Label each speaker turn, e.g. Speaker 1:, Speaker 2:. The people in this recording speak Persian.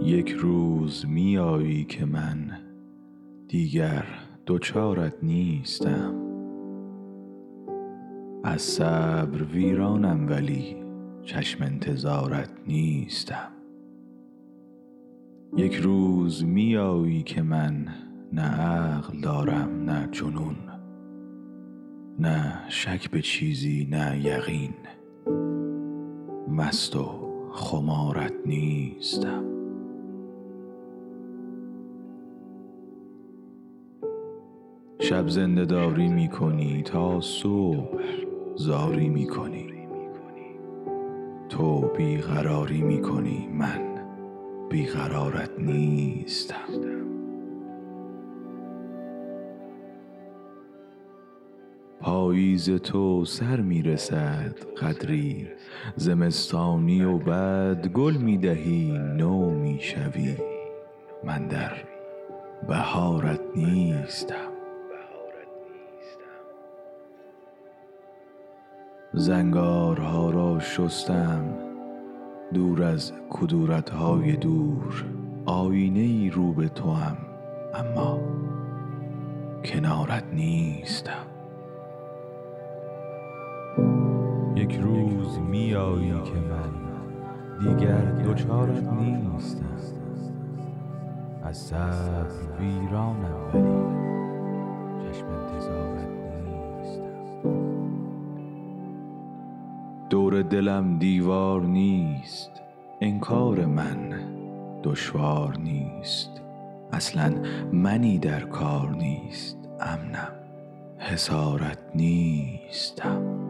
Speaker 1: یک روز میایی که من دیگر دچارت نیستم. از صبر ویرانم ولی چشم انتظارت نیستم. یک روز میایی که من نه عقل دارم نه جنون نه شک به چیزی نه یقین. مست و خمارت نیستم. شب زنده داری می کنی تا صبح زاری می کنی تو بیقراری می کنی من بیقرارت نیستم. پاییز تو سر می رسد قدری زمستانی و بعد گل می دهی نو می شوی من در بهارت نیستم. زنگارها را شستم دور از کدورتهای دور. آیینه ای رو به توام اما کنارت نیستم. یک روز میایی که من دیگر دچارت نیستم. از صبر ویرانم ولی چشم انتظارت دور دلم دیوار نیست. انکار من دشوار نیست. اصلا منی در کار نیست. امنم. حصارت نیستم.